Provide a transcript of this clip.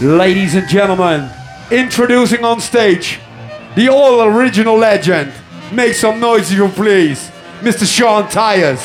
Ladies and gentlemen, introducing on stage the all original legend. Make some noise, if you please, Mr. Sean Tyers.